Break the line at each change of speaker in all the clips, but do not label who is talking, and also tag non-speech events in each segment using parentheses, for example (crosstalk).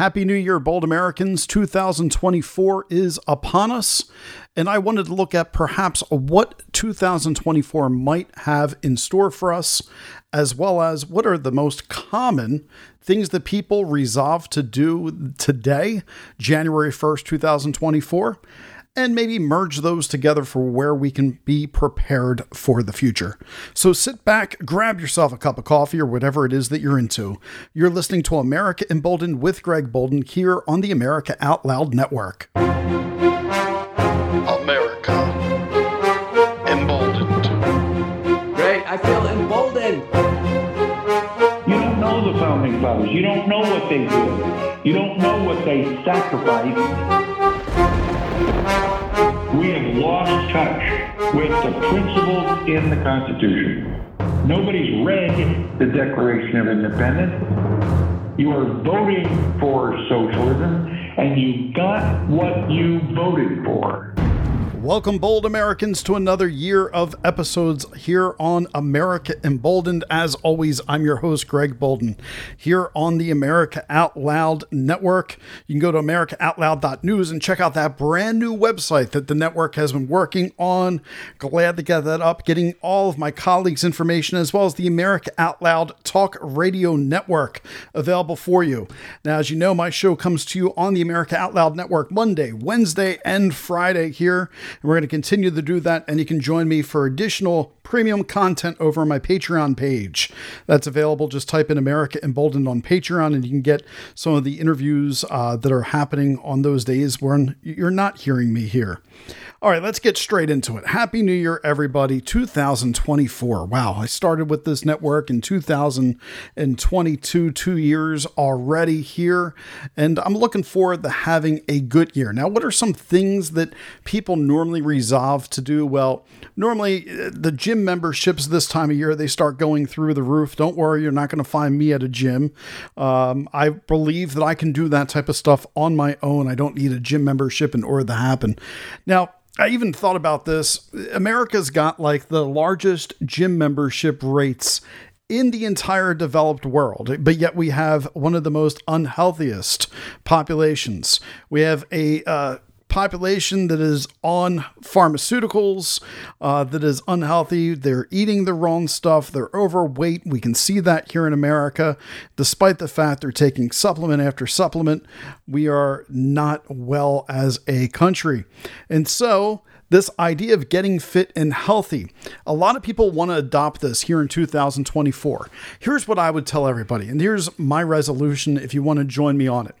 Happy New Year, bold Americans. 2024 is upon us, and I wanted to look at perhaps what 2024 might have in store for us, as well as what are the most common things that people resolve to do today, January 1st, 2024 and maybe merge those together for where we can be prepared for the future. So sit back, grab yourself a cup of coffee or whatever it is that you're into. You're listening to America Emboldened with Greg Boulden here on the America Out Loud Network.
America Emboldened.
Great, I feel emboldened.
You don't know the founding fathers. You don't know what they did. You don't know what they sacrificed. We have lost touch with the principles in the Constitution. Nobody's read the Declaration of Independence. You are voting for socialism, and you got what you voted for.
Welcome, bold Americans, to another year of episodes here on America Emboldened. As always, I'm your host, Greg Boulden, here on the America Out Loud Network. You can go to AmericaOutloud.news and check out that brand new website that the network has been working on. Glad to get that up, getting all of my colleagues' information as well as the America Out Loud Talk Radio Network available for you. Now, as you know, my show comes to you on the America Out Loud Network Monday, Wednesday, and Friday here and we're going to continue to do that. And you can join me for additional premium content over my Patreon page. That's available. Just type in America Emboldened on Patreon, and you can get some of the interviews uh, that are happening on those days when you're not hearing me here. All right, let's get straight into it. Happy New Year, everybody. 2024. Wow, I started with this network in 2022, two years already here, and I'm looking forward to having a good year. Now, what are some things that people normally resolve to do? Well, normally uh, the gym memberships this time of year, they start going through the roof. Don't worry, you're not going to find me at a gym. Um, I believe that I can do that type of stuff on my own. I don't need a gym membership in order to happen. Now, I even thought about this. America's got like the largest gym membership rates in the entire developed world, but yet we have one of the most unhealthiest populations. We have a uh, population that is on pharmaceuticals, uh, that is unhealthy. They're eating the wrong stuff. They're overweight. We can see that here in America. Despite the fact they're taking supplement after supplement, we are not well as a country. And so, this idea of getting fit and healthy. A lot of people want to adopt this here in 2024. Here's what I would tell everybody, and here's my resolution if you want to join me on it.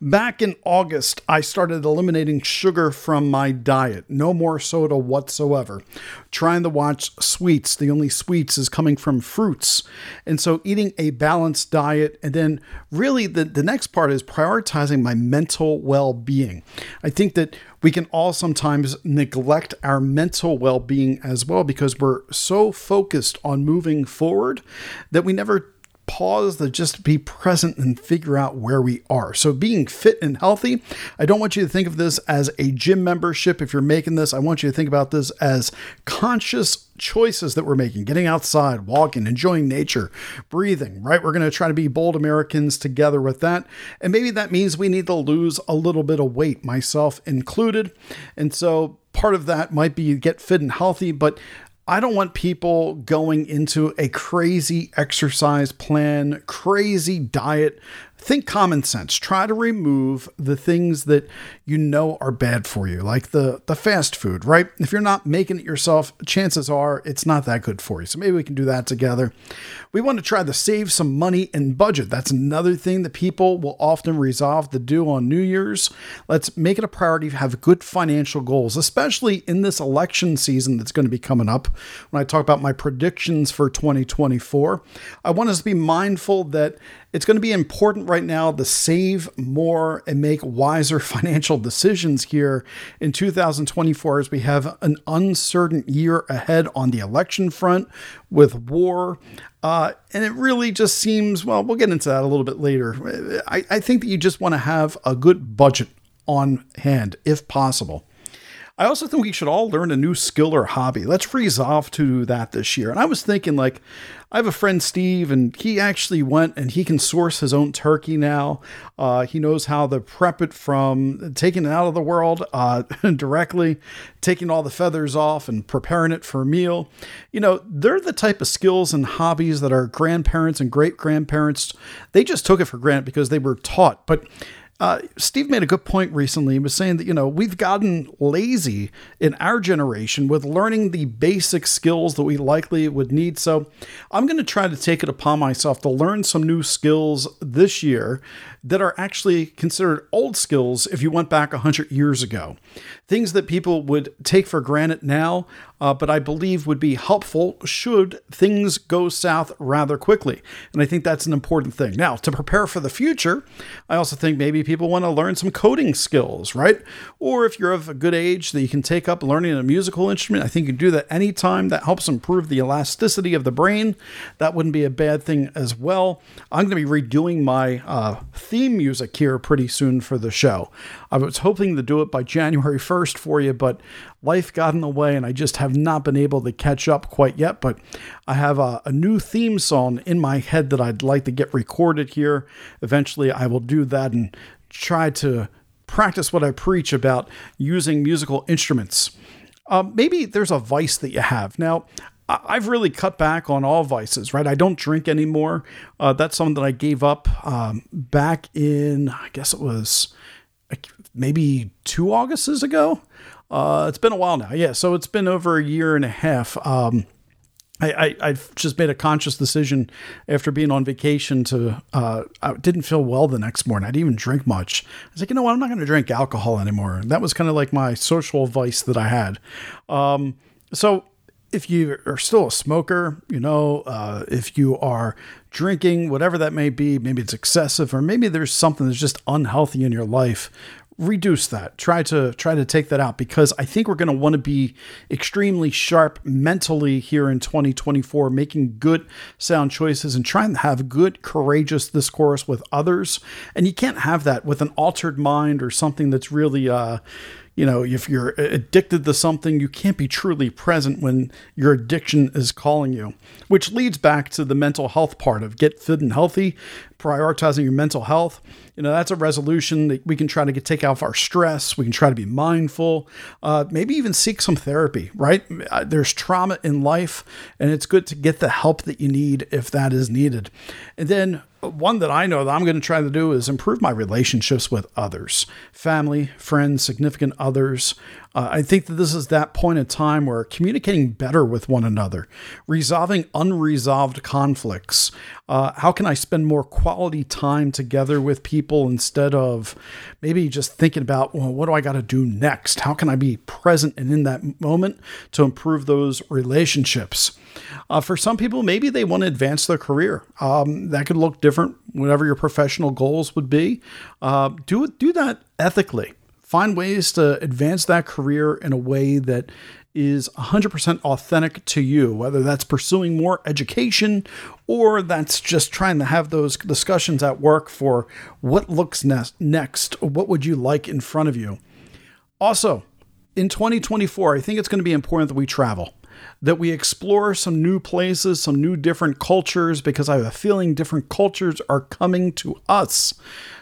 Back in August, I started eliminating sugar from my diet. No more soda whatsoever. Trying to watch sweets. The only sweets is coming from fruits. And so eating a balanced diet. And then really the, the next part is prioritizing my mental well being. I think that we can all sometimes neglect our mental well being as well because we're so focused on moving forward that we never pause to just be present and figure out where we are. So, being fit and healthy, I don't want you to think of this as a gym membership. If you're making this, I want you to think about this as conscious choices that we're making getting outside, walking, enjoying nature, breathing, right? We're going to try to be bold Americans together with that. And maybe that means we need to lose a little bit of weight, myself included. And so, part of that might be get fit and healthy, but I don't want people going into a crazy exercise plan, crazy diet think common sense. Try to remove the things that you know are bad for you, like the the fast food, right? If you're not making it yourself, chances are it's not that good for you. So maybe we can do that together. We want to try to save some money and budget. That's another thing that people will often resolve to do on New Year's. Let's make it a priority to have good financial goals, especially in this election season that's going to be coming up. When I talk about my predictions for 2024, I want us to be mindful that it's going to be important right now to save more and make wiser (laughs) financial decisions here in 2024 as we have an uncertain year ahead on the election front with war. Uh, and it really just seems, well, we'll get into that a little bit later. I, I think that you just want to have a good budget on hand if possible. I also think we should all learn a new skill or hobby. Let's resolve to that this year. And I was thinking, like, I have a friend, Steve, and he actually went and he can source his own turkey now. Uh, he knows how to prep it from taking it out of the world uh, (laughs) directly, taking all the feathers off, and preparing it for a meal. You know, they're the type of skills and hobbies that our grandparents and great grandparents, they just took it for granted because they were taught. But uh, Steve made a good point recently. He was saying that, you know, we've gotten lazy in our generation with learning the basic skills that we likely would need. So I'm going to try to take it upon myself to learn some new skills this year that are actually considered old skills if you went back 100 years ago. Things that people would take for granted now, uh, but I believe would be helpful should things go south rather quickly. And I think that's an important thing. Now, to prepare for the future, I also think maybe people want to learn some coding skills, right? Or if you're of a good age that you can take up learning a musical instrument, I think you can do that anytime. That helps improve the elasticity of the brain. That wouldn't be a bad thing as well. I'm going to be redoing my uh, theme music here pretty soon for the show. I was hoping to do it by January 1st for you, but life got in the way and I just have not been able to catch up quite yet. But I have a, a new theme song in my head that I'd like to get recorded here. Eventually, I will do that and try to practice what I preach about using musical instruments. Uh, maybe there's a vice that you have. Now, I've really cut back on all vices, right? I don't drink anymore. Uh, that's something that I gave up um, back in, I guess it was maybe two Augusts ago. Uh, it's been a while now. Yeah. So it's been over a year and a half. Um, I, I, have just made a conscious decision after being on vacation to, uh, I didn't feel well the next morning. I didn't even drink much. I was like, you know what? I'm not going to drink alcohol anymore. That was kind of like my social vice that I had. Um, so if you are still a smoker, you know, uh, if you are drinking, whatever that may be, maybe it's excessive, or maybe there's something that's just unhealthy in your life, reduce that. Try to try to take that out because I think we're going to want to be extremely sharp mentally here in 2024, making good sound choices and trying to have good, courageous discourse with others. And you can't have that with an altered mind or something that's really uh, you know, if you're addicted to something, you can't be truly present when your addiction is calling you, which leads back to the mental health part of get fit and healthy, prioritizing your mental health. You know, that's a resolution that we can try to get take off our stress. We can try to be mindful, uh, maybe even seek some therapy, right? Uh, there's trauma in life, and it's good to get the help that you need if that is needed. And then one that I know that I'm going to try to do is improve my relationships with others, family, friends, significant others. Uh, I think that this is that point in time where communicating better with one another, resolving unresolved conflicts. Uh, how can I spend more quality time together with people instead of maybe just thinking about, well, what do I got to do next? How can I be present and in that moment to improve those relationships? Uh, for some people, maybe they want to advance their career. Um, that could look different, whatever your professional goals would be. Uh, do do that ethically. Find ways to advance that career in a way that is 100% authentic to you, whether that's pursuing more education or that's just trying to have those discussions at work for what looks ne- next, what would you like in front of you. Also, in 2024, I think it's going to be important that we travel that we explore some new places, some new different cultures, because I have a feeling different cultures are coming to us.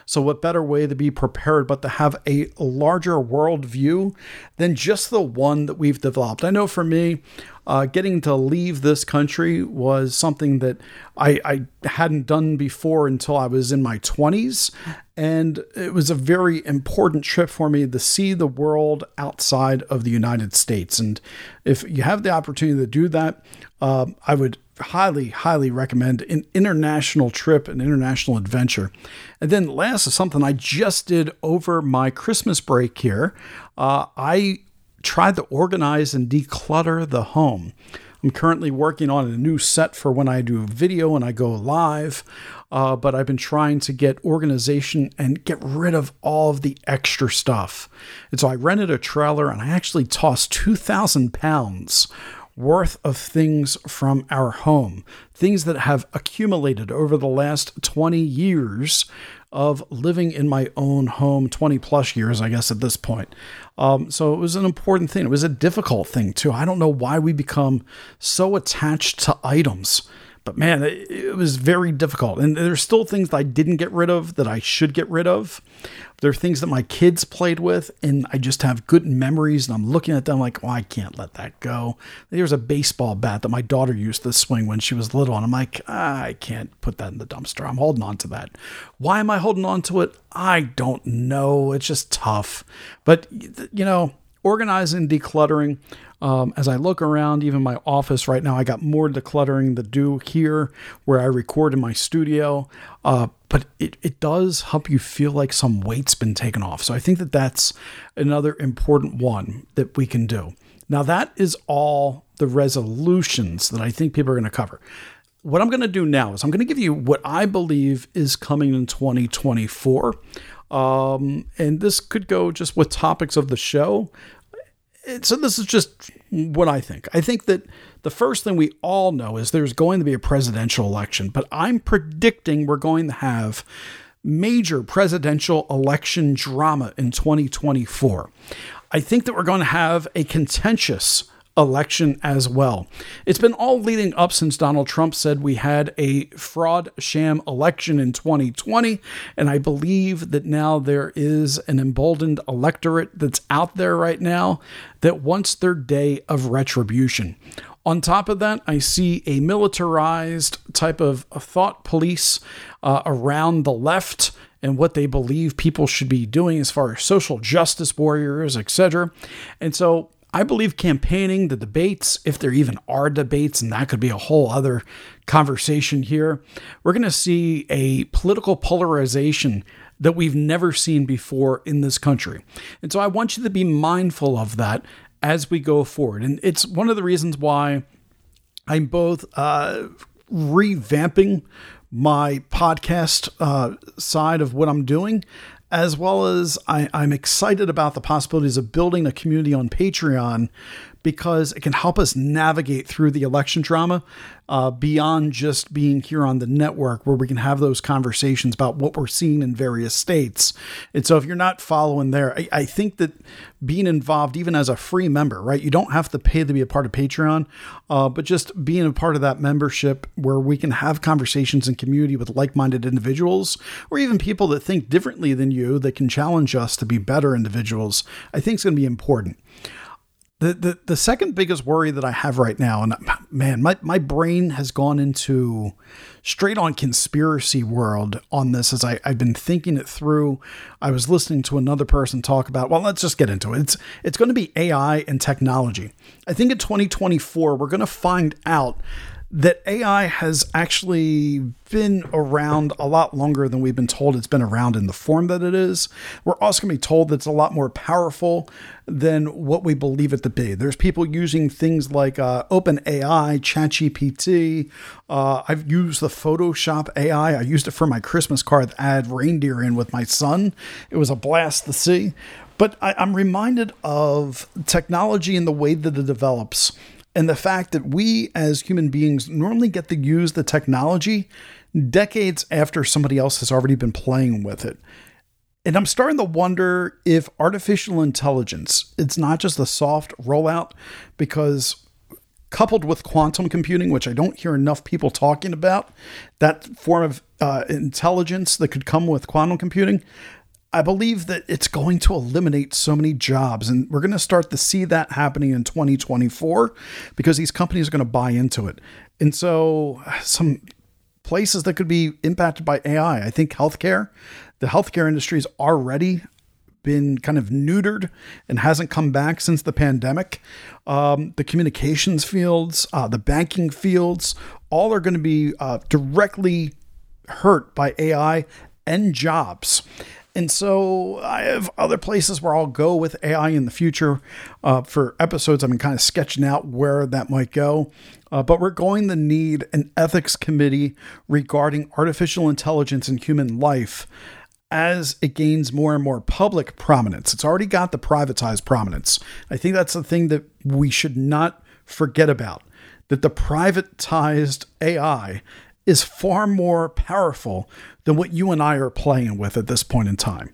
So, what better way to be prepared but to have a larger world view than just the one that we've developed? I know for me, uh, getting to leave this country was something that I, I hadn't done before until I was in my 20s. And it was a very important trip for me to see the world outside of the United States. And if you have the opportunity to do that, uh, I would highly, highly recommend an international trip, an international adventure. And then last is something I just did over my Christmas break here. Uh, I tried to organize and declutter the home. I'm currently working on a new set for when I do video and I go live, uh, but I've been trying to get organization and get rid of all of the extra stuff. And so I rented a trailer and I actually tossed 2,000 pounds worth of things from our home, things that have accumulated over the last 20 years of living in my own home 20 plus years, I guess, at this point. Um, so it was an important thing. It was a difficult thing, too. I don't know why we become so attached to items but man, it, it, was very difficult. And there's still things that I didn't get rid of that I should get rid of. There are things that my kids played with, and I just have good memories. And I'm looking at them like, oh, I can't let that go. There's a baseball bat that my daughter used to swing when she was little, and I'm like, ah, I can't put that in the dumpster. I'm holding on to that. Why am I holding on to it? I don't know. It's just tough. But, you know, organizing, decluttering. Um, as I look around, even my office right now, I got more decluttering to do here where I record in my studio. Uh, but it, it does help you feel like some weight's been taken off. So I think that that's another important one that we can do. Now, that is all the resolutions that I think people are going to cover. What I'm going to do now is I'm going to give you what I believe is coming in 2024. Um, and this could go just with topics of the show so this is just what I think. I think that the first thing we all know is there's going to be a presidential election, but I'm predicting we're going to have major presidential election drama in 2024. I think that we're going to have a contentious election as well. It's been all leading up since Donald Trump said we had a fraud sham election in 2020. And I believe that now there is an emboldened electorate that's out there right now that wants their day of retribution. On top of that, I see a militarized type of thought police uh, around the left and what they believe people should be doing as far as social justice warriors, etc. And so I believe campaigning, the debates, if there even are debates, and that could be a whole other conversation here, we're going to see a political polarization that we've never seen before in this country. And so I want you to be mindful of that as we go forward. And it's one of the reasons why I'm both uh, revamping my podcast uh, side of what I'm doing as well as I, am excited about the possibilities of building a community on Patreon because it can help us navigate through the election drama uh, beyond just being here on the network where we can have those conversations about what we're seeing in various states. And so if you're not following there, I, I think that being involved, even as a free member, right? You don't have to pay to be a part of Patreon, uh, but just being a part of that membership where we can have conversations in community with like minded individuals or even people that think differently than you that can challenge us to be better individuals, I think is going to be important. The, the the second biggest worry that I have right now, and man, my, my brain has gone into straight on conspiracy world on this as I, I've been thinking it through. I was listening to another person talk about, well, let's just get into it. It's it's going to be AI and technology. I think in 2024, we're going to find out that AI has actually been around a lot longer than we've been told it's been around in the form that it is. We're also going to be told that it's a lot more powerful than what we believe it to be. There's people using things like uh, OpenAI, ChatGPT. Uh, I've used the Photoshop AI. I used it for my Christmas card that I had reindeer in with my son. It was a blast to see. But I, I'm reminded of technology and the way that it develops and the fact that we as human beings normally get to use the technology decades after somebody else has already been playing with it. And I'm starting to wonder if artificial intelligence, it's not just a soft rollout, because coupled with quantum computing, which I don't hear enough people talking about, that form of uh, intelligence that could come with quantum computing, I believe that it's going to eliminate so many jobs, and we're going to start to see that happening in 2024 because these companies are going to buy into it. And so, some places that could be impacted by AI, I think healthcare, the healthcare industry has already been kind of neutered and hasn't come back since the pandemic. Um, the communications fields, uh, the banking fields, all are going to be uh, directly hurt by AI and jobs. And so I have other places where I'll go with AI in the future uh, for episodes. I've been kind of sketching out where that might go. Uh, but we're going to need an ethics committee regarding artificial intelligence and human life as it gains more and more public prominence. It's already got the privatized prominence. I think that's the thing that we should not forget about that the privatized AI is far more powerful than what you and I are playing with at this point in time.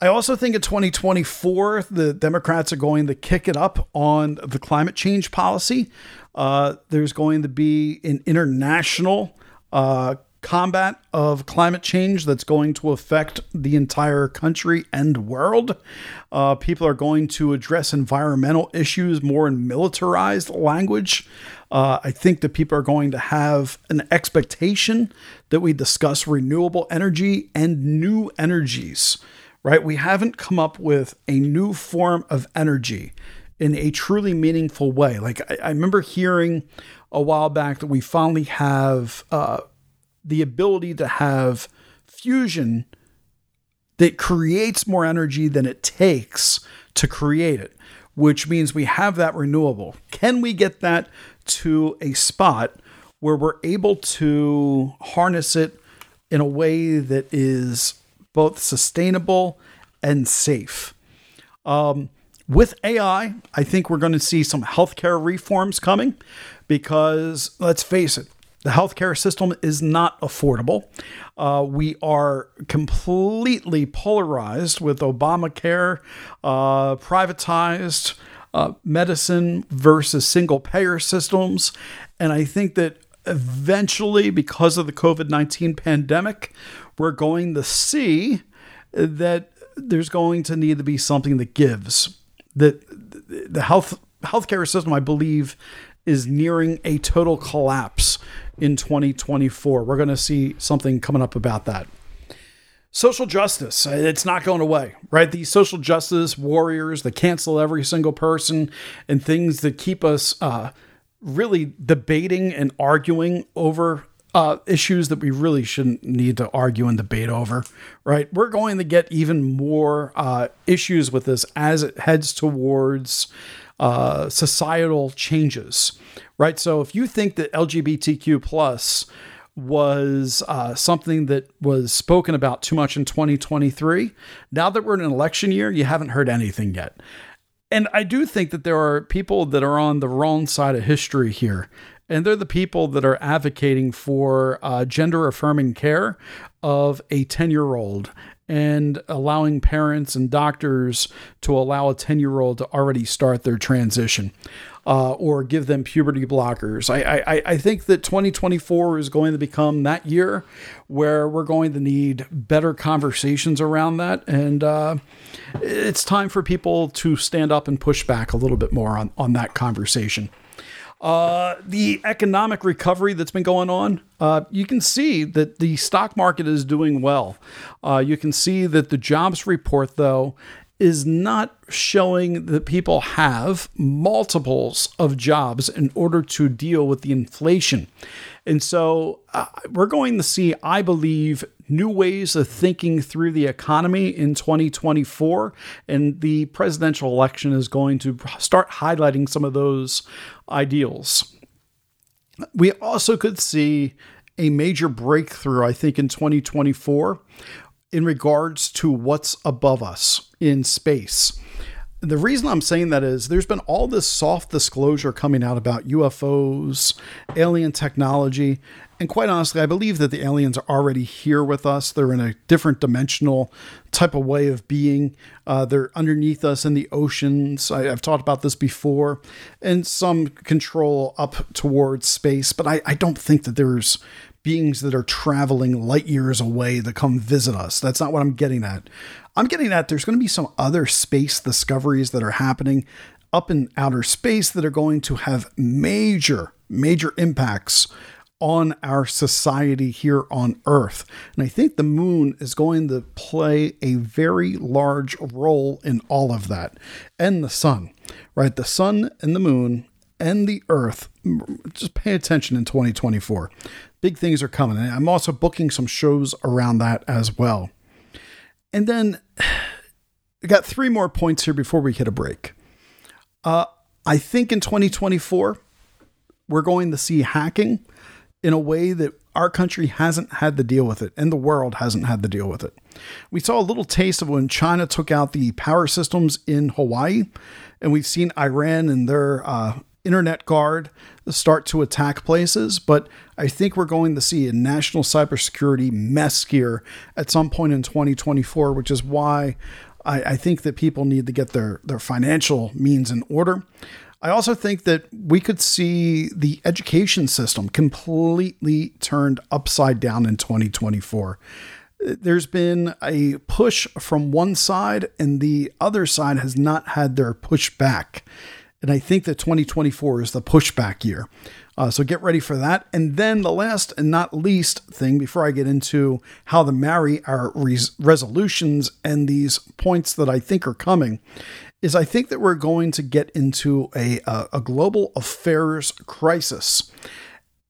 I also think in 2024, the Democrats are going to kick it up on the climate change policy. Uh, there's going to be an international uh, combat of climate change that's going to affect the entire country and world. Uh, people are going to address environmental issues more in militarized language. Uh, I think that people are going to have an expectation that we discuss renewable energy and new energies, right? We haven't come up with a new form of energy in a truly meaningful way. Like I, I remember hearing a while back that we finally have uh, the ability to have fusion that creates more energy than it takes to create it, which means we have that renewable. Can we get that to a spot where we're able to harness it in a way that is both sustainable and safe? Um, with AI, I think we're going to see some healthcare reforms coming because let's face it, the healthcare system is not affordable. Uh, we are completely polarized with Obamacare, uh, privatized uh, medicine versus single payer systems. And I think that eventually, because of the COVID 19 pandemic, we're going to see that there's going to need to be something that gives. That the health healthcare system, I believe, is nearing a total collapse in 2024. We're going to see something coming up about that. Social justice, it's not going away, right? These social justice warriors that cancel every single person and things that keep us uh, really debating and arguing over uh, issues that we really shouldn't need to argue and debate over, right? We're going to get even more uh, issues with this as it heads towards uh, societal changes, right? So if you think that LGBTQ plus was uh, something that was spoken about too much in 2023, now that we're in an election year, you haven't heard anything yet. And I do think that there are people that are on the wrong side of history here. And they're the people that are advocating for uh, gender affirming care of a 10 year old and allowing parents and doctors to allow a 10 year old to already start their transition. Uh, or give them puberty blockers. I, I, I think that 2024 is going to become that year where we're going to need better conversations around that. And uh, it's time for people to stand up and push back a little bit more on, on that conversation. Uh, the economic recovery that's been going on, uh, you can see that the stock market is doing well. Uh, you can see that the jobs report, though, is not showing that people have multiples of jobs in order to deal with the inflation. And so uh, we're going to see, I believe, new ways of thinking through the economy in 2024. And the presidential election is going to start highlighting some of those ideals. We also could see a major breakthrough, I think, in 2024 in regards to what's above us in space. The reason I'm saying that is there's been all this soft disclosure coming out about UFOs, alien technology, and quite honestly, I believe that the aliens are already here with us. They're in a different dimensional type of way of being. Uh, they're underneath us in the oceans. I, have talked about this before, and some control up towards space. But I, I don't think that there's beings that are traveling light years away to come visit us. That's not what I'm getting at. I'm getting at there's going to be some other space discoveries that are happening up in outer space that are going to have major, major impacts on our society here on Earth. And I think the moon is going to play a very large role in all of that. And the sun, right? The sun and the moon and the Earth. Just pay attention in 2024. Big things are coming. And I'm also booking some shows around that as well. And then (sighs) I got three more points here before we hit a break. Uh, I think in 2024, we're going to see hacking in a way that our country hasn't had to deal with it and the world hasn't had to deal with it. We saw a little taste of when China took out the power systems in Hawaii, and we've seen Iran and their uh, internet guard start to attack places, but I think we're going to see a national cybersecurity mess here at some point in 2024, which is why I, I think that people need to get their, their financial means in order. I also think that we could see the education system completely turned upside down in 2024 there's been a push from one side and the other side has not had their push back. And I think that 2024 is the pushback year. Uh, so get ready for that. And then the last and not least thing before I get into how to marry our res- resolutions and these points that I think are coming is I think that we're going to get into a, a, a global affairs crisis.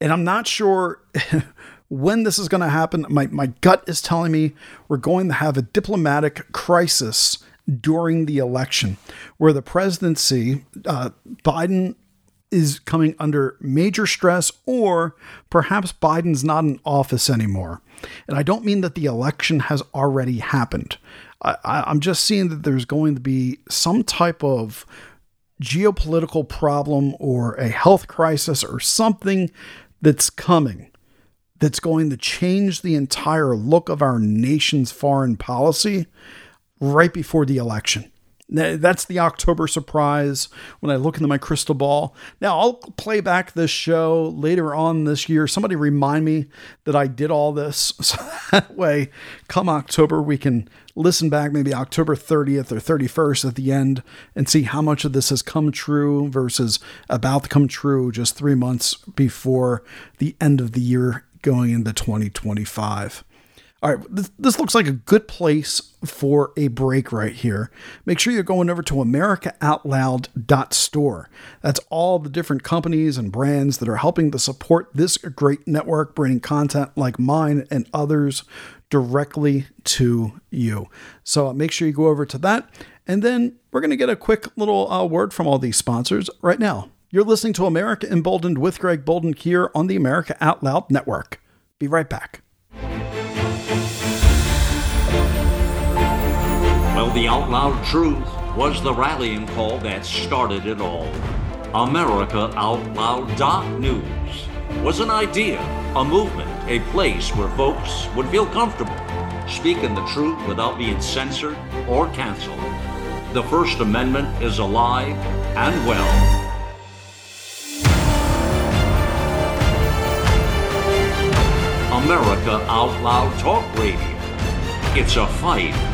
And I'm not sure (laughs) when this is going to happen. My, my gut is telling me we're going to have a diplomatic crisis during the election where the presidency, uh, Biden is coming under major stress, or perhaps Biden's not in office anymore. And I don't mean that the election has already happened. I, I'm just seeing that there's going to be some type of geopolitical problem or a health crisis or something that's coming that's going to change the entire look of our nation's foreign policy right before the election. That's the October surprise when I look into my crystal ball. Now, I'll play back this show later on this year. Somebody remind me that I did all this. (laughs) So that way, come October, we can listen back maybe October 30th or 31st at the end and see how much of this has come true versus about to come true just three months before the end of the year going into 2025. All right, this, this, looks like a good place for a break right here. Make sure you're going over to AmericaOutloud.store. That's all the different companies and brands that are helping to support this great network, bringing content like mine and others directly to you. So make sure you go over to that. And then we're going to get a quick little uh, word from all these sponsors right now. You're listening to America Emboldened with Greg Boulden here on the America Out Loud Network. Be right back.
The Out Loud Truth was the rallying call that started it all. AmericaOutloud.news was an idea, a movement, a place where folks would feel comfortable speaking the truth without being censored or canceled. The First Amendment is alive and well. America Out Loud Talk Radio. It's a fight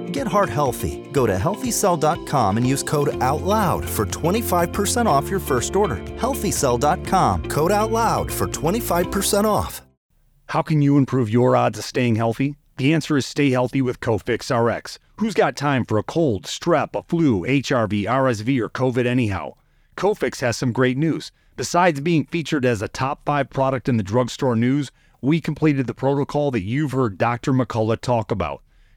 Get heart healthy. Go to healthycell.com and use code OUTLOUD for 25% off your first order. Healthycell.com, code OUTLOUD for 25% off.
How can you improve your odds of staying healthy? The answer is stay healthy with Cofix RX. Who's got time for a cold, strep, a flu, HRV, RSV, or COVID anyhow? Cofix has some great news. Besides being featured as a top five product in the drugstore news, we completed the protocol that you've heard Dr. McCullough talk about.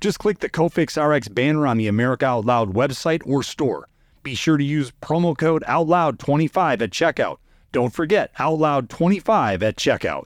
Just click the Cofix RX banner on the America Out Loud website or store. Be sure to use promo code OUTLOUD25 at checkout. Don't forget OUTLOUD25 at checkout.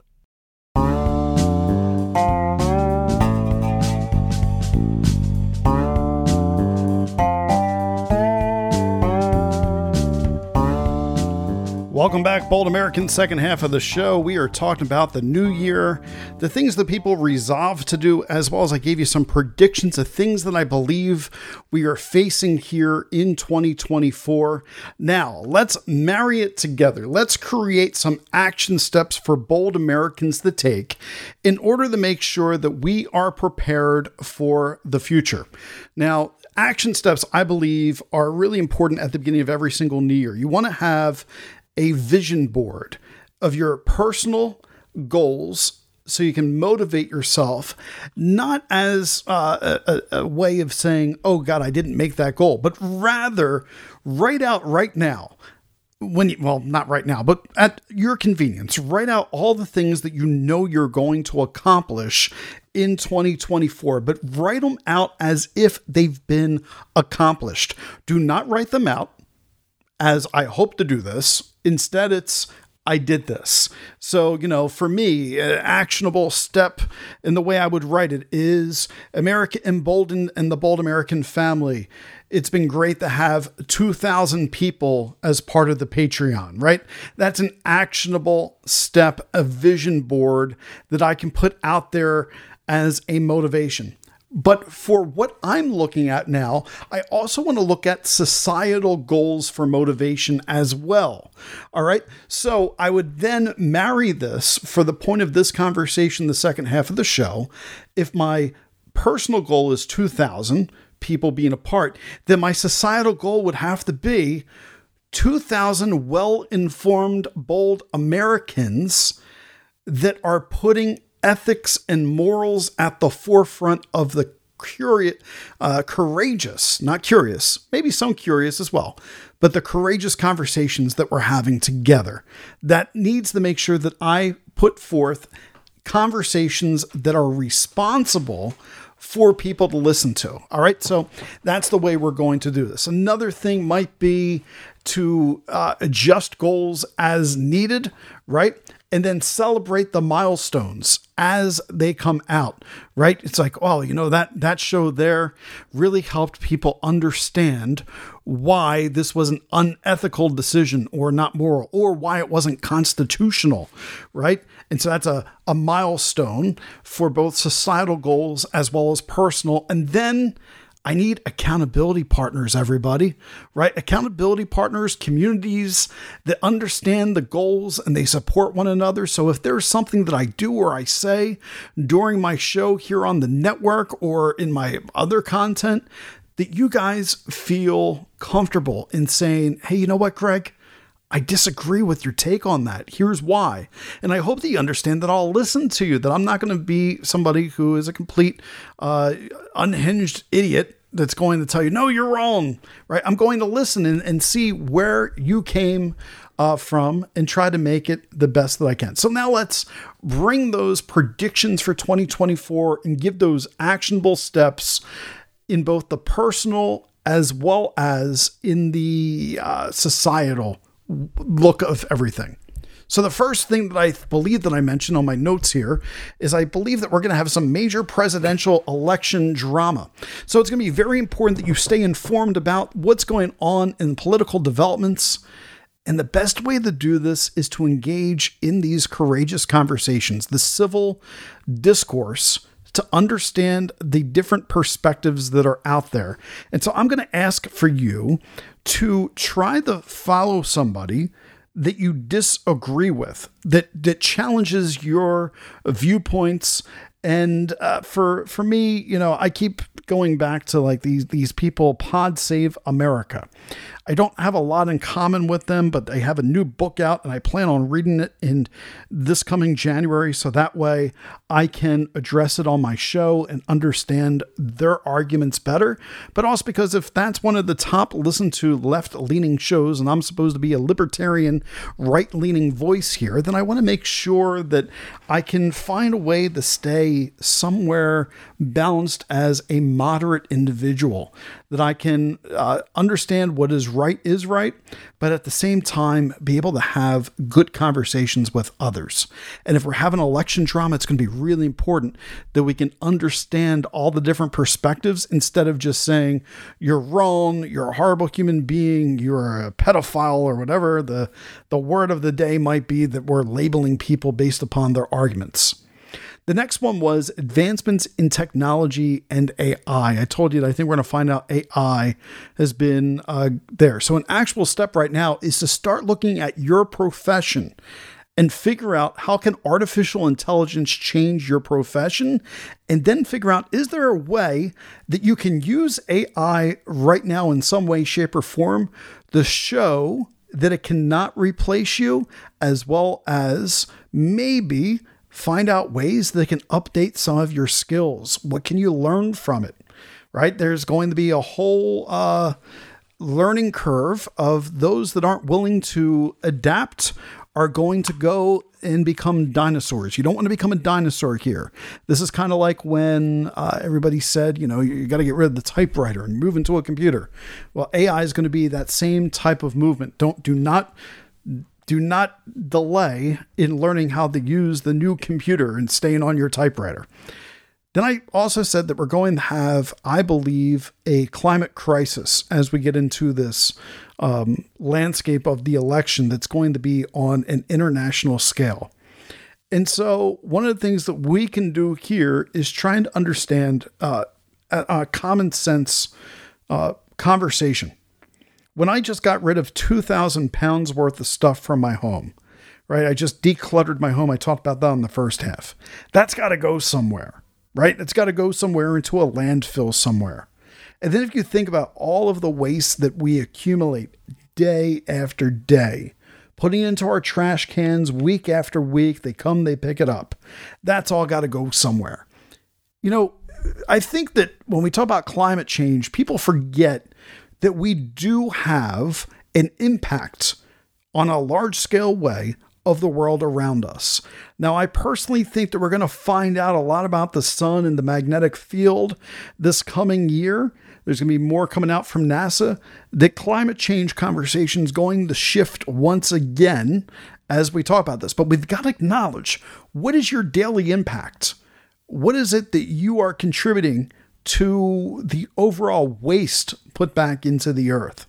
Welcome back, Bold American. Second half of the show. We are talking about the new year, the things that people resolve to do, as well as I gave you some predictions of things that I believe we are facing here in 2024. Now, let's marry it together. Let's create some action steps for bold Americans to take in order to make sure that we are prepared for the future. Now, action steps, I believe, are really important at the beginning of every single new year. You want to have a vision board of your personal goals so you can motivate yourself, not as uh, a, a, way of saying, oh God, I didn't make that goal, but rather write out right now. When you, well, not right now, but at your convenience, write out all the things that you know you're going to accomplish in 2024, but write them out as if they've been accomplished. Do not write them out as I hope to do this. Instead, it's I did this. So, you know, for me, an actionable step in the way I would write it is America emboldened and the bold American family. It's been great to have 2,000 people as part of the Patreon, right? That's an actionable step, a vision board that I can put out there as a motivation. But for what I'm looking at now, I also want to look at societal goals for motivation as well. All right. So I would then marry this for the point of this conversation, the second half of the show. If my personal goal is 2,000 people being apart, then my societal goal would have to be 2,000 well informed, bold Americans that are putting ethics and morals at the forefront of the curious, uh, courageous, not curious, maybe some curious as well, but the courageous conversations that we're having together. That needs to make sure that I put forth conversations that are responsible for people to listen to. All right, so that's the way we're going to do this. Another thing might be to uh, adjust goals as needed, right? And then celebrate the milestones as they come out right? It's like oh you know that that show there really helped people understand why this was an unethical decision or not moral or why it wasn't constitutional right? And so that's a, a milestone for both societal goals as well as personal. And then I need accountability partners, everybody, right? Accountability partners, communities that understand the goals and they support one another. So if there's something that I do or I say during my show here on the network or in my other content, that you guys feel comfortable in saying, hey, you know what, Greg? I disagree with your take on that. Here's why. And I hope that you understand that I'll listen to you, that I'm not going to be somebody who is a complete uh, unhinged idiot that's going to tell you, no, you're wrong, right? I'm going to listen and, and see where you came uh, from and try to make it the best that I can. So now let's bring those predictions for 2024 and give those actionable steps in both the personal as well as in the uh, societal look of everything. So the first thing that I believe that I mentioned on my notes here is I believe that we're going to have some major presidential election drama. So it's going to be very important that you stay informed about what's going on in political developments. And the best way to do this is to engage in these courageous conversations, the civil discourse to understand the different perspectives that are out there. And so I'm going to ask for you to try to follow somebody that you disagree with, that that challenges your viewpoints. And uh, for for me, you know, I keep going back to like these these people, Pod Save America. I don't have a lot in common with them, but they have a new book out and I plan on reading it in this coming January. So that way I can address it on my show and understand their arguments better. But also because if that's one of the top listened to left leaning shows and I'm supposed to be a libertarian, right leaning voice here, then I want to make sure that I can find a way to stay somewhere balanced as a moderate individual that I can uh, understand what is right is right, but at the same time, be able to have good conversations with others. And if we're having election drama, it's going to be really important that we can understand all the different perspectives instead of just saying, you're wrong, you're a horrible human being, you're a pedophile, or whatever the, the word of the day might be that we're labeling people based upon their arguments. The next one was advancements in technology and AI. I told you that I think we're going to find out AI has been uh, there. So, an actual step right now is to start looking at your profession and figure out how can artificial intelligence change your profession and then figure out is there a way that you can use AI right now in some way shape or form to show that it cannot replace you as well as maybe find out ways that can update some of your skills. What can you learn from it? Right? There's going to be a whole uh, learning curve of those that aren't willing to adapt are going to go and become dinosaurs. You don't want to become a dinosaur here. This is kind of like when uh, everybody said, you know, you, you got to get rid of the typewriter and move into a computer. Well, AI is going to be that same type of movement. Don't do not do not delay in learning how to use the new computer and staying on your typewriter. Then I also said that we're going to have, I believe, a climate crisis as we get into this um, landscape of the election that's going to be on an international scale. And so, one of the things that we can do here is trying to understand uh, a, a, common sense uh, conversation when I just got rid of 2,000 pounds worth of stuff from my home, right? I just decluttered my home. I talked about that in the first half. That's got to go somewhere, right? It's got to go somewhere into a landfill somewhere. And then if you think about all of the waste that we accumulate day after day, putting into our trash cans week after week, they come, they pick it up. That's all got to go somewhere. You know, I think that when we talk about climate change, people forget that we do have an impact on a large scale way of the world around us. Now, I personally think that we're going to find out a lot about the sun and the magnetic field this coming year. There's going to be more coming out from NASA. The climate change conversation is going to shift once again as we talk about this, but we've got to acknowledge what is your daily impact? What is it that you are contributing to the overall waste put back into the earth.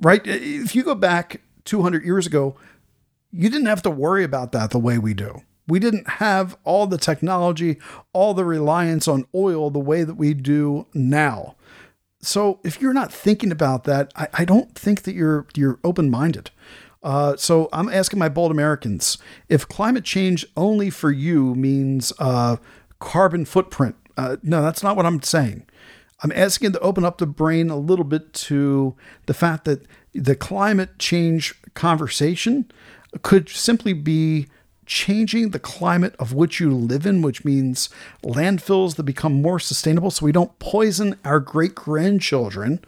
Right? If you go back 200 years ago, you didn't have to worry about that the way we do. We didn't have all the technology, all the reliance on oil the way that we do now. So if you're not thinking about that, I, I don't think that you're you're open minded. Uh, so I'm asking my bold Americans if climate change only for you means uh, carbon footprint uh, no, that's not what I'm saying. I'm asking to open up the brain a little bit to the fact that the climate change conversation could simply be changing the climate of which you live in, which means landfills that become more sustainable so we don't poison our great grandchildren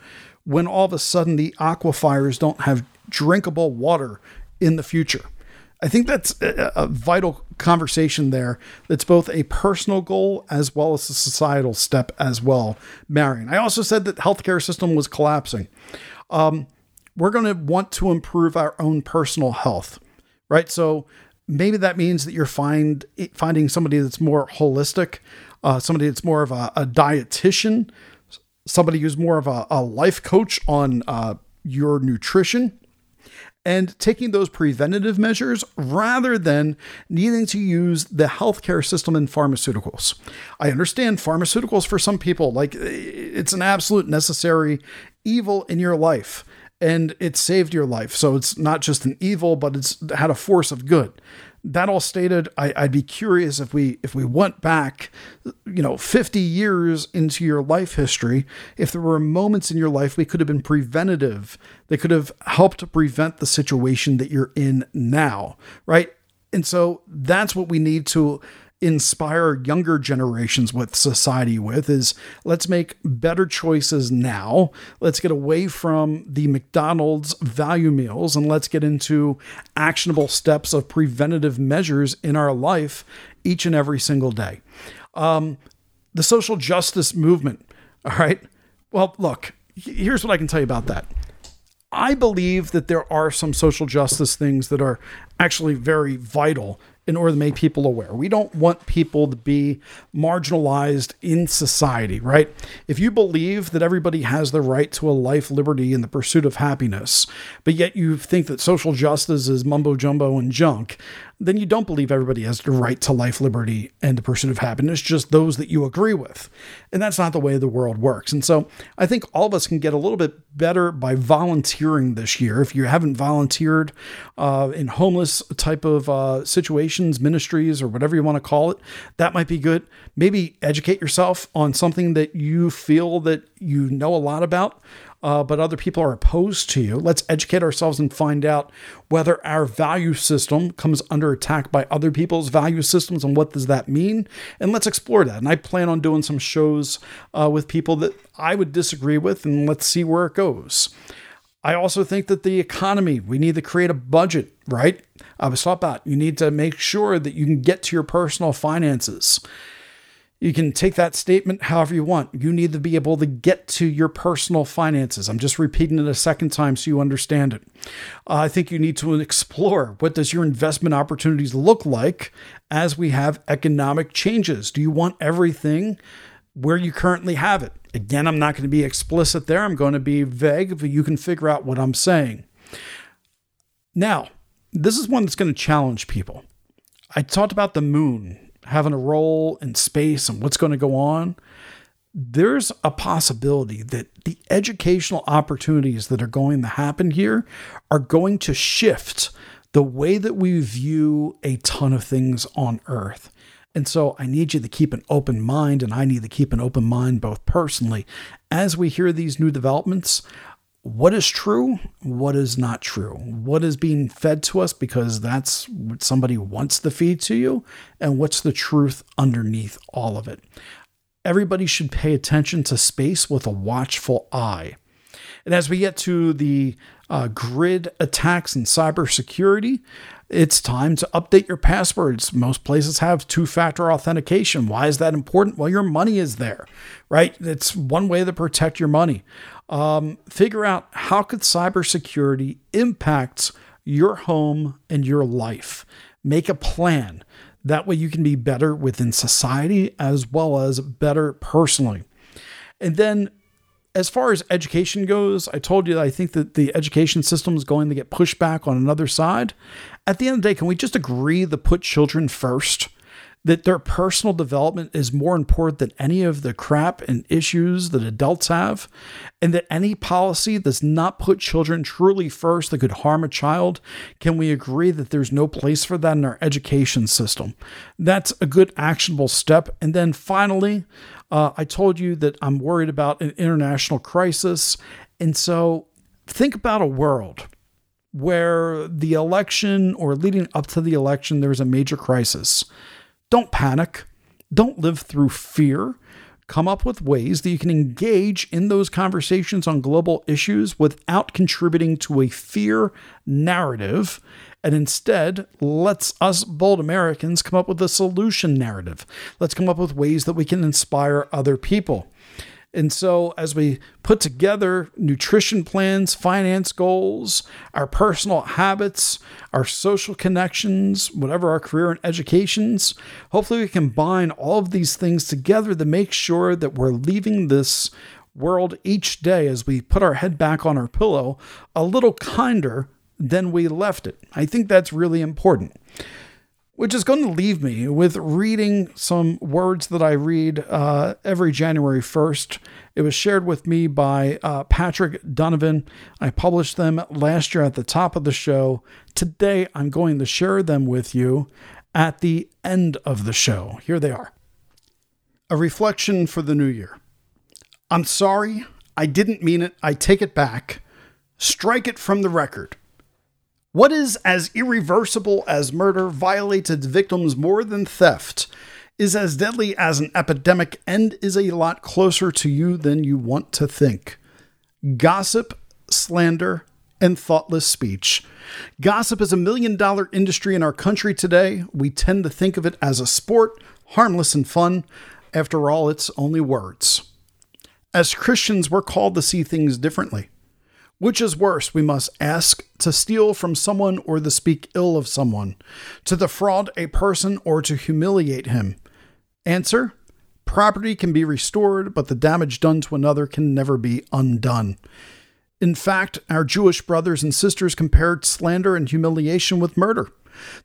when all of a sudden the aquifers don't have drinkable water in the future. I think that's a, a, vital conversation there. That's both a personal goal as well as a societal step as well. Marion, I also said that healthcare system was collapsing. Um, we're going to want to improve our own personal health, right? So maybe that means that you're find finding somebody that's more holistic, uh, somebody that's more of a, a, dietitian, somebody who's more of a, a life coach on uh, your nutrition and taking those preventative measures rather than needing to use the healthcare system and pharmaceuticals. I understand pharmaceuticals for some people, like it's an absolute necessary evil in your life and it saved your life. So it's not just an evil, but it's had a force of good that all stated, I, would be curious if we if we went back, you know, 50 years into your life history, if there were moments in your life we could have been preventative, that could have helped prevent the situation that you're in now, right? And so that's what we need to inspire younger generations with society with is let's make better choices now. Let's get away from the McDonald's value meals and let's get into actionable steps of preventative measures in our life each and every single day. Um, the social justice movement. All right. Well, look, here's what I can tell you about that. I believe that there are some social justice things that are actually very vital in order to make people aware. We don't want people to be marginalized in society, right? If you believe that everybody has the right to a life, liberty, and the pursuit of happiness, but yet you think that social justice is mumbo jumbo and junk, then you don't believe everybody has the right to life, liberty, and the pursuit of happiness, just those that you agree with. And that's not the way the world works. And so I think all of us can get a little bit better by volunteering this year. If you haven't volunteered uh, in homeless type of uh, situations, ministries, or whatever you want to call it, that might be good. Maybe educate yourself on something that you feel that you know a lot about uh, but other people are opposed to you. Let's educate ourselves and find out whether our value system comes under attack by other people's value systems and what does that mean. And let's explore that. And I plan on doing some shows uh, with people that I would disagree with, and let's see where it goes. I also think that the economy, we need to create a budget, right? I was talking about you need to make sure that you can get to your personal finances. You can take that statement however you want. You need to be able to get to your personal finances. I'm just repeating it a second time so you understand it. Uh, I think you need to explore what does your investment opportunities look like as we have economic changes. Do you want everything where you currently have it? Again, I'm not going to be explicit there. I'm going to be vague, but you can figure out what I'm saying. Now, this is one that's going to challenge people. I talked about the moon having a role in space and what's going to go on, there's a possibility that the educational opportunities that are going to happen here are going to shift the way that we view a ton of things on Earth. And so I need you to keep an open mind, and I need to keep an open mind both personally. As we hear these new developments, what is true, what is not true, what is being fed to us because that's what somebody wants to feed to you, and what's the truth underneath all of it. Everybody should pay attention to space with a watchful eye. And as we get to the uh, grid attacks and cybersecurity, it's time to update your passwords. Most places have two factor authentication. Why is that important? Well, your money is there, right? It's one way to protect your money. Um, figure out how could cybersecurity impact your home and your life. Make a plan. That way you can be better within society as well as better personally. And then as far as education goes, I told you I think that the education system is going to get pushed back on another side. At the end of the day, can we just agree to put children first? That their personal development is more important than any of the crap and issues that adults have, and that any policy does not put children truly first that could harm a child, can we agree that there's no place for that in our education system? That's a good actionable step. And then finally, uh, I told you that I'm worried about an international crisis. And so think about a world where the election or leading up to the election, there's a major crisis. Don't panic. Don't live through fear. Come up with ways that you can engage in those conversations on global issues without contributing to a fear narrative and instead let's us bold Americans come up with a solution narrative. Let's come up with ways that we can inspire other people. And so, as we put together nutrition plans, finance goals, our personal habits, our social connections, whatever our career and educations, hopefully we combine all of these things together to make sure that we're leaving this world each day as we put our head back on our pillow a little kinder than we left it. I think that's really important. Which is going to leave me with reading some words that I read uh, every January 1st. It was shared with me by uh, Patrick Donovan. I published them last year at the top of the show. Today, I'm going to share them with you at the end of the show. Here they are A reflection for the new year. I'm sorry. I didn't mean it. I take it back. Strike it from the record. What is as irreversible as murder violates its victims more than theft, is as deadly as an epidemic, and is a lot closer to you than you want to think. Gossip, slander, and thoughtless speech. Gossip is a million dollar industry in our country today. We tend to think of it as a sport, harmless and fun. After all, it's only words. As Christians, we're called to see things differently. Which is worse, we must ask to steal from someone or to speak ill of someone, to defraud a person or to humiliate him? Answer Property can be restored, but the damage done to another can never be undone. In fact, our Jewish brothers and sisters compared slander and humiliation with murder.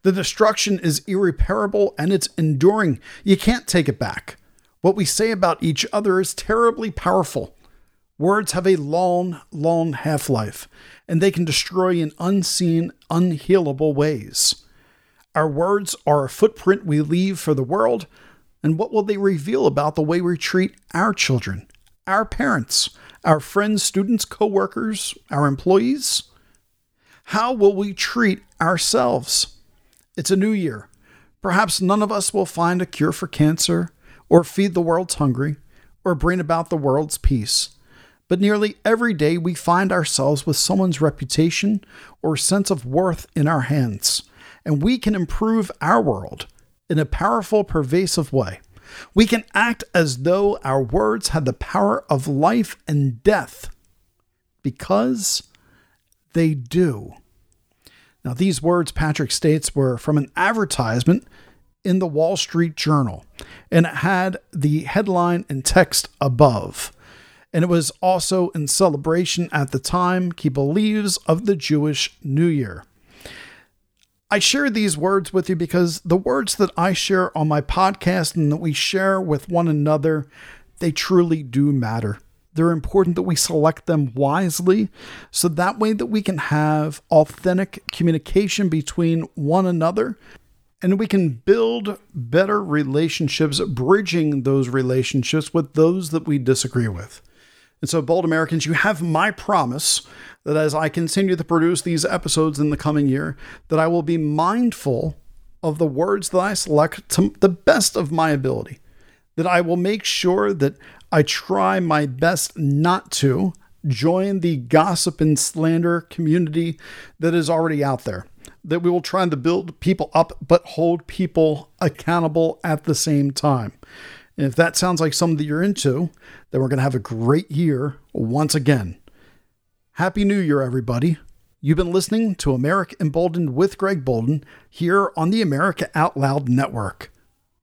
The destruction is irreparable and it's enduring. You can't take it back. What we say about each other is terribly powerful. Words have a long, long half life, and they can destroy in unseen, unhealable ways. Our words are a footprint we leave for the world, and what will they reveal about the way we treat our children, our parents, our friends, students, coworkers, our employees? How will we treat ourselves? It's a new year. Perhaps none of us will find a cure for cancer, or feed the world's hungry, or bring about the world's peace. But nearly every day we find ourselves with someone's reputation or sense of worth in our hands, and we can improve our world in a powerful, pervasive way. We can act as though our words had the power of life and death because they do. Now, these words, Patrick states, were from an advertisement in the Wall Street Journal, and it had the headline and text above. And it was also in celebration at the time, he believes, of the Jewish New Year. I share these words with you because the words that I share on my podcast and that we share with one another, they truly do matter. They're important that we select them wisely so that way that we can have authentic communication between one another and we can build better relationships, bridging those relationships with those that we disagree with. And so, bold Americans, you have my promise that as I continue to produce these episodes in the coming year, that I will be mindful of the words that I select to the best of my ability. That I will make sure that I try my best not to join the gossip and slander community that is already out there. That we will try to build people up, but hold people accountable at the same time. And if that sounds like something that you're into, then we're going to have a great year once again. Happy New Year, everybody. You've been listening to America Emboldened with Greg Boulden here on the America Out Loud Network.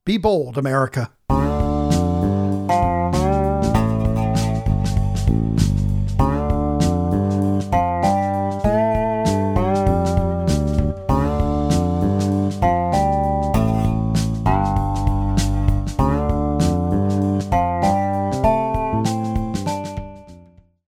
Be bold, America.